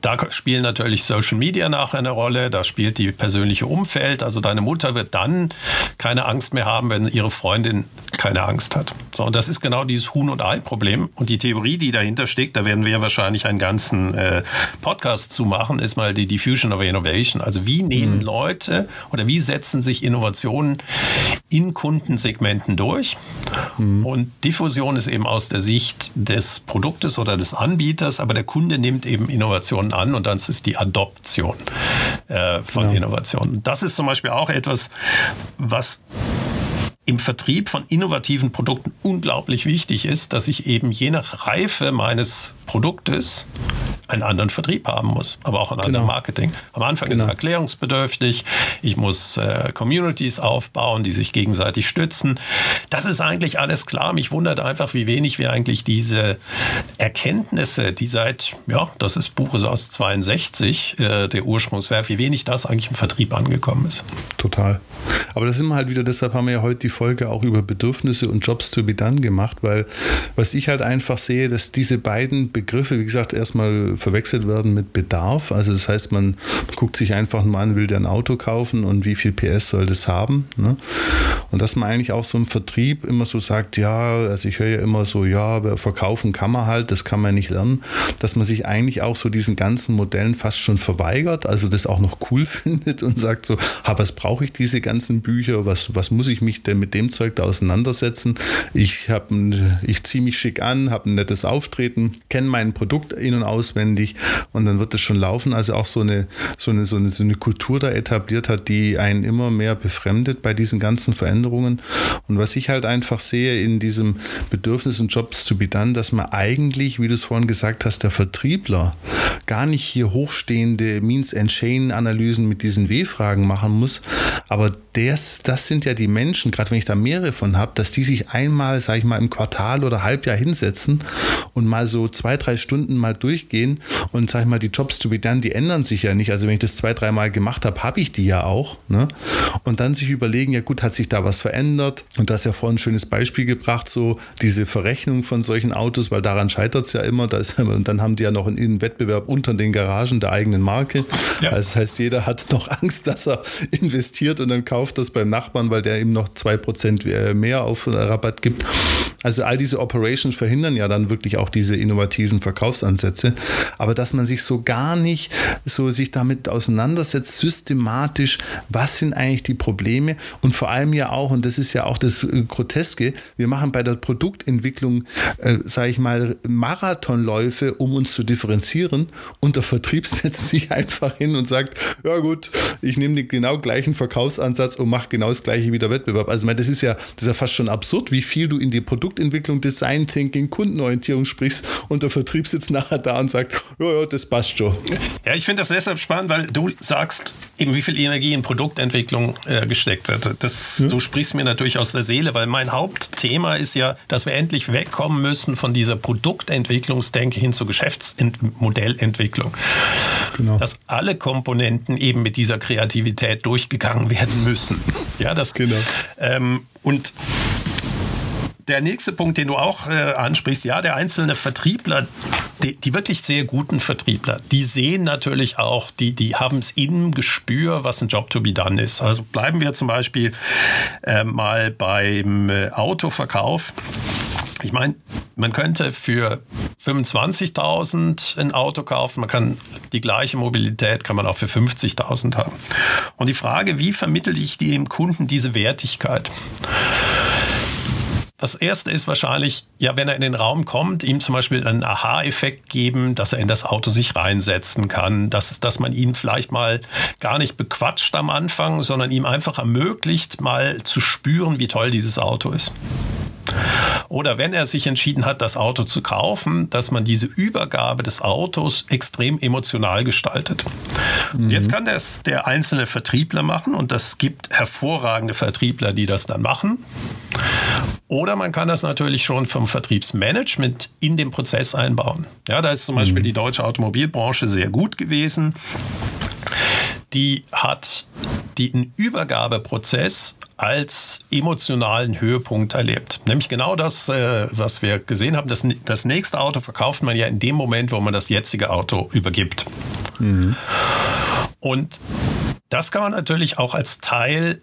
da spielen natürlich Social Media nachher eine Rolle, da spielt die persönliche Umfeld. Also deine Mutter wird dann keine Angst mehr haben, wenn ihre Freundin keine Angst hat. So, und das ist genau dieses Huhn- und Ei-Problem. Und die Theorie, die dahinter steckt, da werden wir wahrscheinlich einen ganzen äh, Podcast zu machen, ist mal die Diffusion of Innovation. Also wie nehmen mhm. Leute oder wie setzen sich Innovationen in Kundensegmenten durch? Mhm. Und Diffusion ist eben aus der Sicht des Produktes oder des Anbieters, aber der Kunde nimmt eben Innovationen an und dann ist die Adoption äh, von ja. Innovationen. Das ist zum Beispiel auch etwas, was im Vertrieb von innovativen Produkten unglaublich wichtig ist, dass ich eben je nach Reife meines Produktes einen anderen Vertrieb haben muss, aber auch ein genau. anderes Marketing. Am Anfang genau. ist es erklärungsbedürftig. Ich muss äh, Communities aufbauen, die sich gegenseitig stützen. Das ist eigentlich alles klar. Mich wundert einfach, wie wenig wir eigentlich diese Erkenntnisse, die seit, ja, das ist Buches aus 62, äh, der Ursprungswerk, wie wenig das eigentlich im Vertrieb angekommen ist. Total. Aber das sind wir halt wieder, deshalb haben wir ja heute die Folge auch über Bedürfnisse und Jobs to be done gemacht, weil was ich halt einfach sehe, dass diese beiden Begriffe, wie gesagt, erstmal verwechselt werden mit Bedarf. Also das heißt, man guckt sich einfach mal an, will der ein Auto kaufen und wie viel PS soll das haben. Ne? Und dass man eigentlich auch so im Vertrieb immer so sagt, ja, also ich höre ja immer so, ja, verkaufen kann man halt, das kann man nicht lernen, dass man sich eigentlich auch so diesen ganzen Modellen fast schon verweigert, also das auch noch cool findet und sagt so, ha, was brauche ich diese ganzen Bücher, was, was muss ich mich denn mit dem Zeug da auseinandersetzen? Ich, ich ziehe mich schick an, habe ein nettes Auftreten, kenne mein Produkt in- und auswendig, und dann wird es schon laufen. Also auch so eine, so eine, so eine, so eine Kultur da etabliert hat, die einen immer mehr befremdet bei diesen ganzen Veränderungen. Und was ich halt einfach sehe in diesem Bedürfnis und Jobs to be done, dass man eigentlich, wie du es vorhin gesagt hast, der Vertriebler gar nicht hier hochstehende Means and Chain Analysen mit diesen W-Fragen machen muss, aber das, das sind ja die Menschen, gerade wenn ich da mehrere von habe, dass die sich einmal, sage ich mal, im Quartal oder Halbjahr hinsetzen und mal so zwei, drei Stunden mal durchgehen und sage ich mal, die Jobs to be done, die ändern sich ja nicht. Also wenn ich das zwei, dreimal gemacht habe, habe ich die ja auch. Ne? Und dann sich überlegen, ja gut, hat sich da was verändert? Und das ja vorhin ein schönes Beispiel gebracht, so diese Verrechnung von solchen Autos, weil daran scheitert es ja immer. Da ist, und dann haben die ja noch einen Wettbewerb unter den Garagen der eigenen Marke. Ja. Also das heißt, jeder hat noch Angst, dass er investiert und dann kauft das beim Nachbarn, weil der ihm noch 2% äh, mehr auf Rabatt gibt. Also all diese Operations verhindern ja dann wirklich auch diese innovativen Verkaufsansätze. Aber dass man sich so gar nicht so sich damit auseinandersetzt, systematisch, was sind eigentlich die Probleme und vor allem ja auch, und das ist ja auch das äh, Groteske, wir machen bei der Produktentwicklung, äh, sage ich mal, Marathonläufe, um uns zu differenzieren und der Vertrieb setzt sich einfach hin und sagt, ja gut, ich nehme den genau gleichen Verkaufsansatz und mache genau das gleiche wie der Wettbewerb. Also, ich meine, das ist ja, das ist ja fast schon absurd, wie viel du in die Produktentwicklung, Design Thinking, Kundenorientierung sprichst und der Vertrieb sitzt nachher da und sagt, ja, ja, das passt schon. Ja, ich finde das deshalb spannend, weil du sagst eben, wie viel Energie in Produktentwicklung äh, gesteckt wird. Das, ja. Du sprichst mir natürlich aus der Seele, weil mein Hauptthema ist ja, dass wir endlich wegkommen müssen von dieser Produktentwicklungsdenke hin zur Geschäftsmodellentwicklung. Genau. Dass alle Komponenten eben mit dieser Kreativität durchgegangen werden müssen. Ja, das genau. Ähm, und der nächste Punkt, den du auch äh, ansprichst, ja, der einzelne Vertriebler, die, die, wirklich sehr guten Vertriebler, die sehen natürlich auch, die, die haben es im Gespür, was ein Job to be done ist. Also bleiben wir zum Beispiel äh, mal beim äh, Autoverkauf. Ich meine, man könnte für 25.000 ein Auto kaufen, man kann die gleiche Mobilität kann man auch für 50.000 haben. Und die Frage, wie vermittle ich dem Kunden diese Wertigkeit? Das erste ist wahrscheinlich, ja, wenn er in den Raum kommt, ihm zum Beispiel einen Aha-Effekt geben, dass er in das Auto sich reinsetzen kann, dass, dass man ihn vielleicht mal gar nicht bequatscht am Anfang, sondern ihm einfach ermöglicht, mal zu spüren, wie toll dieses Auto ist. Oder wenn er sich entschieden hat, das Auto zu kaufen, dass man diese Übergabe des Autos extrem emotional gestaltet. Mhm. Jetzt kann das der einzelne Vertriebler machen und das gibt hervorragende Vertriebler, die das dann machen. Oder man kann das natürlich schon vom Vertriebsmanagement in den Prozess einbauen. Ja, da ist zum Beispiel mhm. die deutsche Automobilbranche sehr gut gewesen. Die hat den Übergabeprozess als emotionalen Höhepunkt erlebt. Nämlich genau das, äh, was wir gesehen haben. Das, das nächste Auto verkauft man ja in dem Moment, wo man das jetzige Auto übergibt. Mhm. Und das kann man natürlich auch als Teil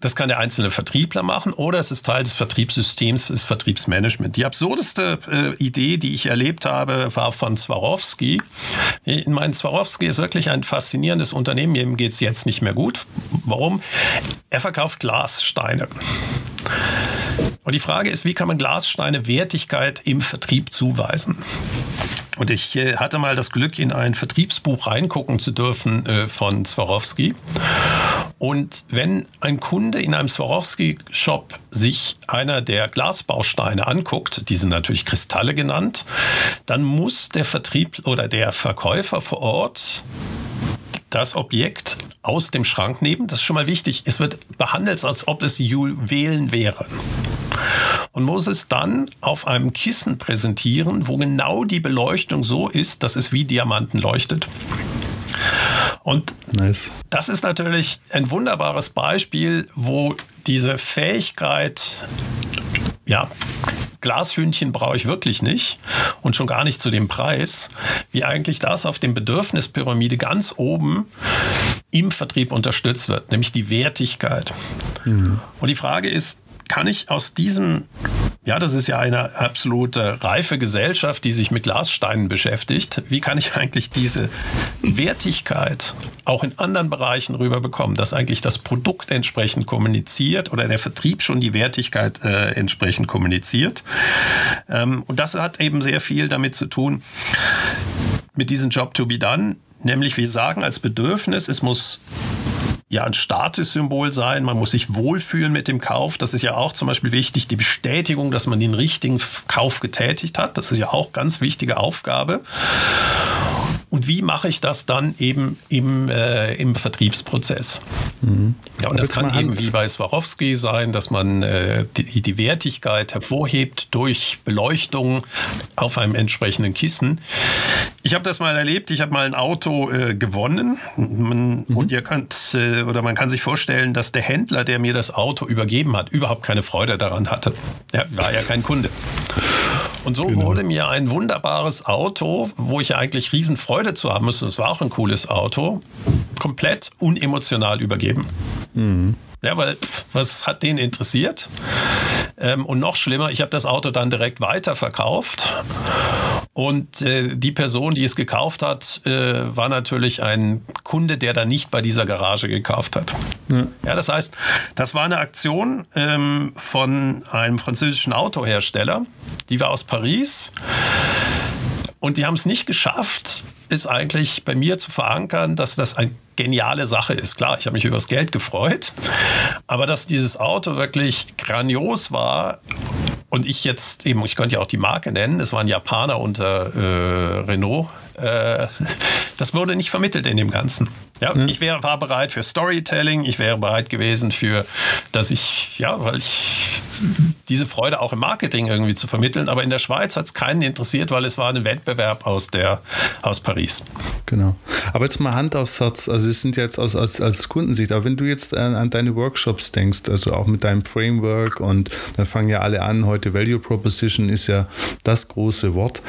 das kann der einzelne Vertriebler machen oder es ist Teil des Vertriebssystems, des Vertriebsmanagement. Die absurdeste äh, Idee, die ich erlebt habe, war von Swarovski. Ich meine, Swarovski ist wirklich ein faszinierendes Unternehmen. Ihm geht es jetzt nicht mehr gut. Warum? Er verkauft Glassteine. Und die Frage ist, wie kann man Glassteine Wertigkeit im Vertrieb zuweisen? Und ich äh, hatte mal das Glück, in ein Vertriebsbuch reingucken zu dürfen äh, von Swarovski. Und wenn ein Kunde in einem Swarovski-Shop sich einer der Glasbausteine anguckt, die sind natürlich Kristalle genannt, dann muss der Vertrieb oder der Verkäufer vor Ort das Objekt aus dem Schrank nehmen. Das ist schon mal wichtig. Es wird behandelt, als ob es Juwelen wären. Und muss es dann auf einem Kissen präsentieren, wo genau die Beleuchtung so ist, dass es wie Diamanten leuchtet. Und nice. das ist natürlich ein wunderbares Beispiel, wo diese Fähigkeit, ja, Glashühnchen brauche ich wirklich nicht und schon gar nicht zu dem Preis, wie eigentlich das auf dem Bedürfnispyramide ganz oben im Vertrieb unterstützt wird, nämlich die Wertigkeit. Mhm. Und die Frage ist, kann ich aus diesem, ja, das ist ja eine absolute reife Gesellschaft, die sich mit Glassteinen beschäftigt, wie kann ich eigentlich diese Wertigkeit auch in anderen Bereichen rüberbekommen, dass eigentlich das Produkt entsprechend kommuniziert oder der Vertrieb schon die Wertigkeit äh, entsprechend kommuniziert. Ähm, und das hat eben sehr viel damit zu tun, mit diesem Job to be done, nämlich wir sagen als Bedürfnis, es muss ja ein Statussymbol sein. Man muss sich wohlfühlen mit dem Kauf. Das ist ja auch zum Beispiel wichtig. Die Bestätigung, dass man den richtigen Kauf getätigt hat. Das ist ja auch ganz wichtige Aufgabe. Und wie mache ich das dann eben im, äh, im Vertriebsprozess? Mhm. Ja, und das kann eben wie bei Swarovski sein, dass man äh, die, die Wertigkeit hervorhebt durch Beleuchtung auf einem entsprechenden Kissen. Ich habe das mal erlebt. Ich habe mal ein Auto äh, gewonnen. Man, mhm. Und ihr könnt äh, oder man kann sich vorstellen, dass der Händler, der mir das Auto übergeben hat, überhaupt keine Freude daran hatte. Er war ja kein Kunde. Und so genau. wurde mir ein wunderbares Auto, wo ich ja eigentlich Riesenfreude zu haben musste, es war auch ein cooles Auto, komplett unemotional übergeben. Mhm. Ja, weil pff, was hat den interessiert? Ähm, und noch schlimmer, ich habe das Auto dann direkt weiterverkauft. Und äh, die Person, die es gekauft hat, äh, war natürlich ein Kunde, der dann nicht bei dieser Garage gekauft hat. Ja, ja das heißt, das war eine Aktion ähm, von einem französischen Autohersteller, die war aus Paris. Und die haben es nicht geschafft, ist eigentlich bei mir zu verankern, dass das eine geniale Sache ist. Klar, ich habe mich über das Geld gefreut, aber dass dieses Auto wirklich grandios war und ich jetzt eben, ich könnte ja auch die Marke nennen, es waren Japaner unter äh, Renault, äh, das wurde nicht vermittelt in dem Ganzen. Ja, ja. Ich wär, war bereit für Storytelling, ich wäre bereit gewesen für, dass ich, ja, weil ich diese Freude auch im Marketing irgendwie zu vermitteln. Aber in der Schweiz hat es keinen interessiert, weil es war ein Wettbewerb aus, der, aus Paris. Genau. Aber jetzt mal Hand aufs Herz. Also, es sind jetzt aus, als, als Kundensicht. Aber wenn du jetzt an, an deine Workshops denkst, also auch mit deinem Framework und dann fangen ja alle an, heute Value Proposition ist ja das große Wort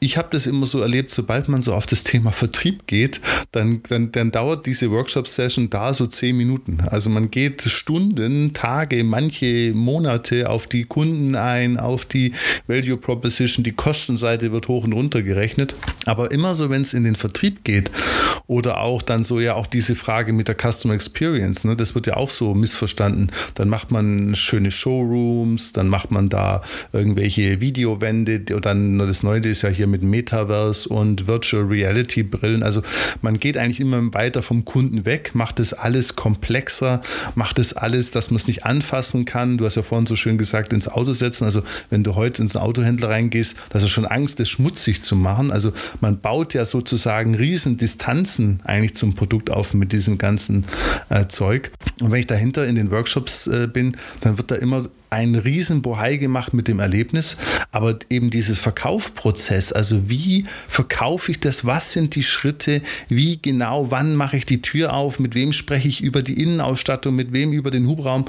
ich habe das immer so erlebt, sobald man so auf das Thema Vertrieb geht, dann, dann, dann dauert diese Workshop-Session da so zehn Minuten. Also man geht Stunden, Tage, manche Monate auf die Kunden ein, auf die Value Proposition, die Kostenseite wird hoch und runter gerechnet. Aber immer so, wenn es in den Vertrieb geht oder auch dann so ja auch diese Frage mit der Customer Experience, ne, das wird ja auch so missverstanden. Dann macht man schöne Showrooms, dann macht man da irgendwelche Videowände und dann das Neue ist ja hier mit Metaverse und Virtual Reality Brillen. Also man geht eigentlich immer weiter vom Kunden weg, macht es alles komplexer, macht es alles, dass man es nicht anfassen kann. Du hast ja vorhin so schön gesagt, ins Auto setzen. Also wenn du heute ins Autohändler reingehst, da hast du schon Angst, das schmutzig zu machen. Also man baut ja sozusagen riesen Distanzen eigentlich zum Produkt auf mit diesem ganzen äh, Zeug. Und wenn ich dahinter in den Workshops äh, bin, dann wird da immer ein riesen Bohai gemacht mit dem Erlebnis, aber eben dieses Verkaufprozess, also wie verkaufe ich das, was sind die Schritte, wie genau, wann mache ich die Tür auf, mit wem spreche ich über die Innenausstattung, mit wem über den Hubraum,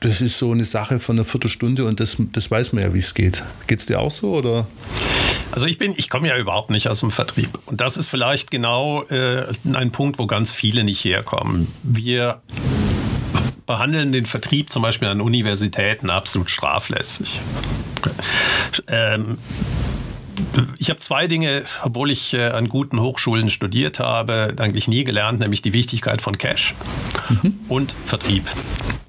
das ist so eine Sache von einer Viertelstunde und das, das weiß man ja, wie es geht. Geht es dir auch so oder? Also ich bin, ich komme ja überhaupt nicht aus dem Vertrieb. Und das ist vielleicht genau äh, ein Punkt, wo ganz viele nicht herkommen. Wir behandeln den Vertrieb zum Beispiel an Universitäten absolut straflässig. Ähm, ich habe zwei Dinge, obwohl ich äh, an guten Hochschulen studiert habe, eigentlich nie gelernt, nämlich die Wichtigkeit von Cash mhm. und Vertrieb.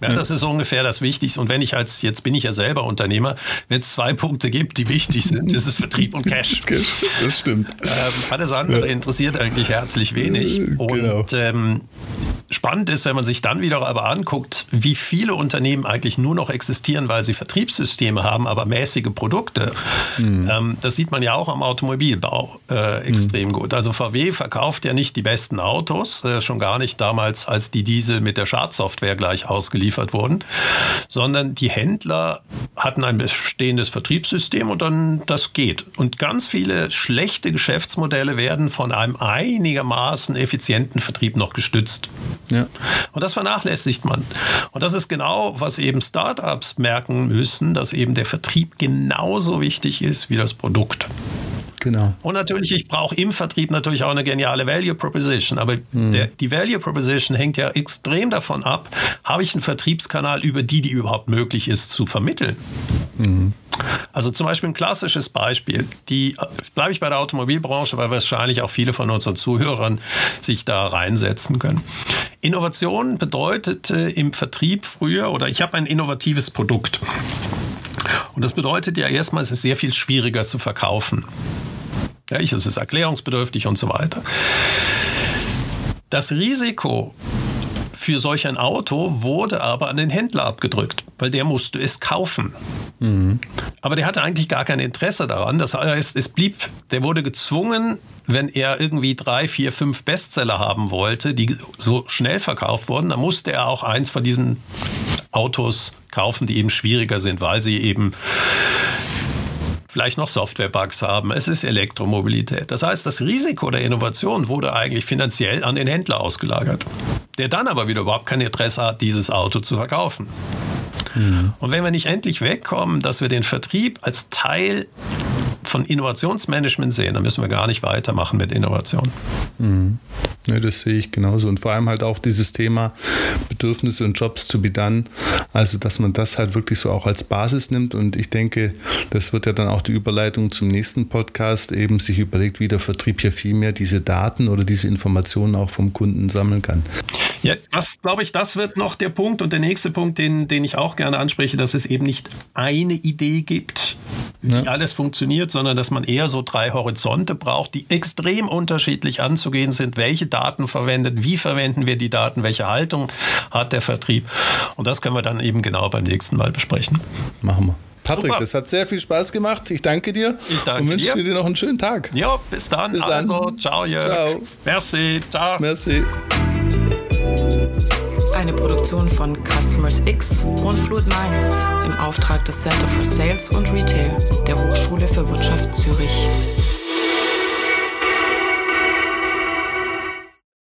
Ja, das ist ungefähr das Wichtigste. Und wenn ich als, jetzt bin ich ja selber Unternehmer, wenn es zwei Punkte gibt, die wichtig sind, ist es Vertrieb und Cash. Das stimmt. Ähm, alles andere interessiert eigentlich herzlich wenig. Genau. Und ähm, spannend ist, wenn man sich dann wieder aber anguckt, wie viele Unternehmen eigentlich nur noch existieren, weil sie Vertriebssysteme haben, aber mäßige Produkte. Mhm. Ähm, das sieht man ja auch am Automobilbau äh, extrem mhm. gut. Also VW verkauft ja nicht die besten Autos, äh, schon gar nicht damals, als die Diesel mit der Schadsoftware gleich ausgeliefert wurden, sondern die Händler hatten ein bestehendes Vertriebssystem und dann das geht. Und ganz viele schlechte Geschäftsmodelle werden von einem einigermaßen effizienten Vertrieb noch gestützt. Ja. Und das vernachlässigt man. Und das ist genau, was eben Startups merken müssen, dass eben der Vertrieb genauso wichtig ist wie das Produkt. Genau. Und natürlich, ich brauche im Vertrieb natürlich auch eine geniale Value Proposition. Aber mhm. der, die Value Proposition hängt ja extrem davon ab, habe ich einen Vertriebskanal, über die die überhaupt möglich ist zu vermitteln. Mhm. Also zum Beispiel ein klassisches Beispiel, die bleibe ich bei der Automobilbranche, weil wahrscheinlich auch viele von unseren Zuhörern sich da reinsetzen können. Innovation bedeutet im Vertrieb früher oder ich habe ein innovatives Produkt. Und das bedeutet ja erstmal, es ist sehr viel schwieriger zu verkaufen. Ja, es ist erklärungsbedürftig und so weiter. Das Risiko für solch ein Auto wurde aber an den Händler abgedrückt, weil der musste es kaufen. Mhm. Aber der hatte eigentlich gar kein Interesse daran. Das heißt, es blieb, der wurde gezwungen, wenn er irgendwie drei, vier, fünf Bestseller haben wollte, die so schnell verkauft wurden, dann musste er auch eins von diesen Autos kaufen, die eben schwieriger sind, weil sie eben vielleicht noch Software-Bugs haben. Es ist Elektromobilität. Das heißt, das Risiko der Innovation wurde eigentlich finanziell an den Händler ausgelagert, der dann aber wieder überhaupt kein Interesse hat, dieses Auto zu verkaufen. Mhm. Und wenn wir nicht endlich wegkommen, dass wir den Vertrieb als Teil von Innovationsmanagement sehen, dann müssen wir gar nicht weitermachen mit Innovation. Mhm. Ja, das sehe ich genauso. Und vor allem halt auch dieses Thema Bedürfnisse und Jobs to be done. Also, dass man das halt wirklich so auch als Basis nimmt. Und ich denke, das wird ja dann auch die Überleitung zum nächsten Podcast, eben sich überlegt, wie der Vertrieb hier viel mehr diese Daten oder diese Informationen auch vom Kunden sammeln kann. Ja, das glaube ich, das wird noch der Punkt. Und der nächste Punkt, den, den ich auch gerne anspreche, dass es eben nicht eine Idee gibt, wie ja. alles funktioniert, sondern dass man eher so drei Horizonte braucht, die extrem unterschiedlich anzugehen sind. Welche Daten verwendet, wie verwenden wir die Daten, welche Haltung hat der Vertrieb? Und das können wir dann eben genau beim nächsten Mal besprechen. Machen wir. Patrick, Super. das hat sehr viel Spaß gemacht. Ich danke dir. Ich danke und wünsche dir. dir noch einen schönen Tag. Ja, bis dann. Bis also, dann. ciao, Jörg. Ciao. Merci. Ciao. Merci. Eine Produktion von Customers X und Fluid Minds im Auftrag des Center for Sales und Retail der Hochschule für Wirtschaft Zürich.